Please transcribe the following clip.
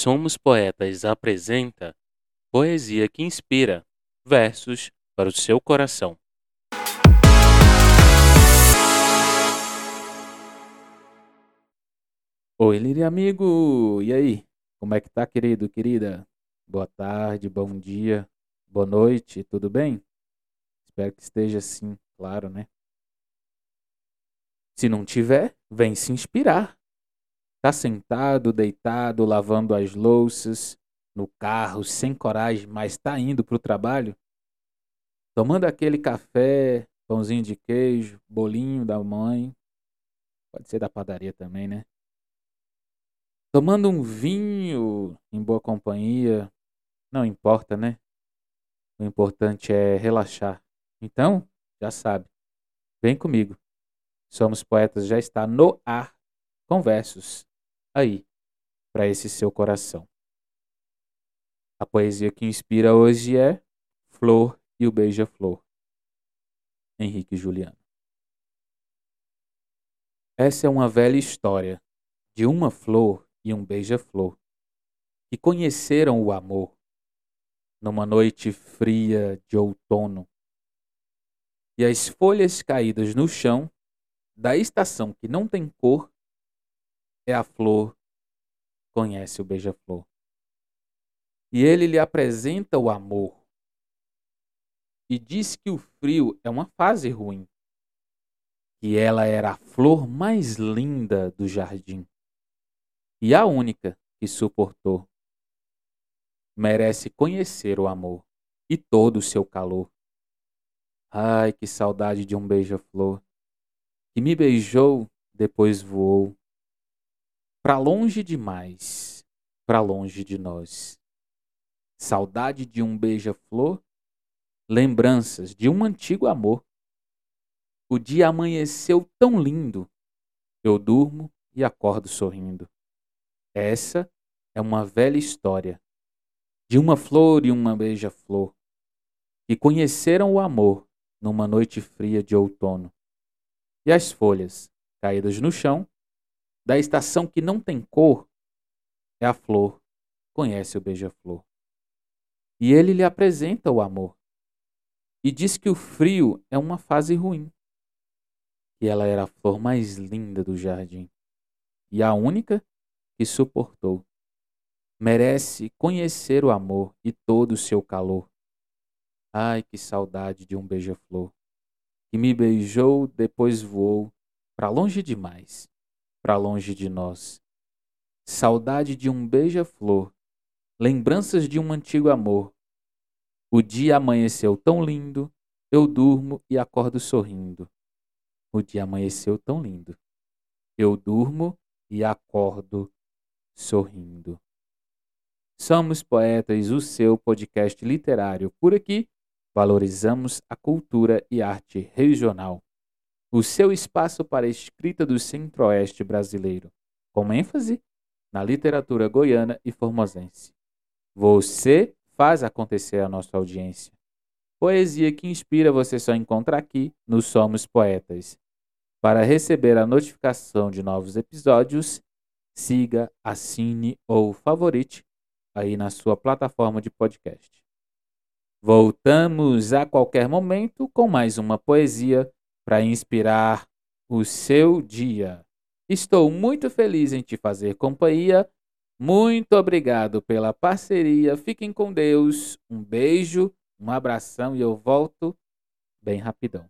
Somos Poetas apresenta Poesia que Inspira versos para o seu coração. Oi, Lili amigo! E aí? Como é que tá, querido, querida? Boa tarde, bom dia, boa noite, tudo bem? Espero que esteja assim, claro, né? Se não tiver, vem se inspirar. Tá sentado, deitado, lavando as louças, no carro, sem coragem, mas tá indo pro trabalho? Tomando aquele café, pãozinho de queijo, bolinho da mãe. Pode ser da padaria também, né? Tomando um vinho em boa companhia. Não importa, né? O importante é relaxar. Então, já sabe. Vem comigo. Somos Poetas já está no ar com versos aí para esse seu coração. A poesia que inspira hoje é Flor e o Beija-Flor. Henrique Juliano. Essa é uma velha história de uma flor e um beija-flor que conheceram o amor numa noite fria de outono. E as folhas caídas no chão da estação que não tem cor é a flor, conhece o beija-flor. E ele lhe apresenta o amor. E diz que o frio é uma fase ruim. Que ela era a flor mais linda do jardim. E a única que suportou. Merece conhecer o amor e todo o seu calor. Ai, que saudade de um beija-flor que me beijou, depois voou para longe demais, para longe de nós. Saudade de um beija-flor, lembranças de um antigo amor. O dia amanheceu tão lindo, eu durmo e acordo sorrindo. Essa é uma velha história de uma flor e uma beija-flor que conheceram o amor numa noite fria de outono. E as folhas, caídas no chão, da estação que não tem cor é a flor, conhece o beija-flor. E ele lhe apresenta o amor. E diz que o frio é uma fase ruim. Que ela era a flor mais linda do jardim. E a única que suportou. Merece conhecer o amor e todo o seu calor. Ai, que saudade de um beija-flor, que me beijou, depois voou para longe demais para longe de nós. Saudade de um beija-flor, lembranças de um antigo amor. O dia amanheceu tão lindo, eu durmo e acordo sorrindo. O dia amanheceu tão lindo. Eu durmo e acordo sorrindo. Somos Poetas, o seu podcast literário. Por aqui, valorizamos a cultura e arte regional o seu espaço para a escrita do centro-oeste brasileiro, com ênfase na literatura goiana e formosense. Você faz acontecer a nossa audiência. Poesia que inspira você só encontra aqui no Somos Poetas. Para receber a notificação de novos episódios, siga, assine ou favorite aí na sua plataforma de podcast. Voltamos a qualquer momento com mais uma poesia para inspirar o seu dia. Estou muito feliz em te fazer companhia. Muito obrigado pela parceria. Fiquem com Deus. Um beijo, um abração e eu volto bem rapidão.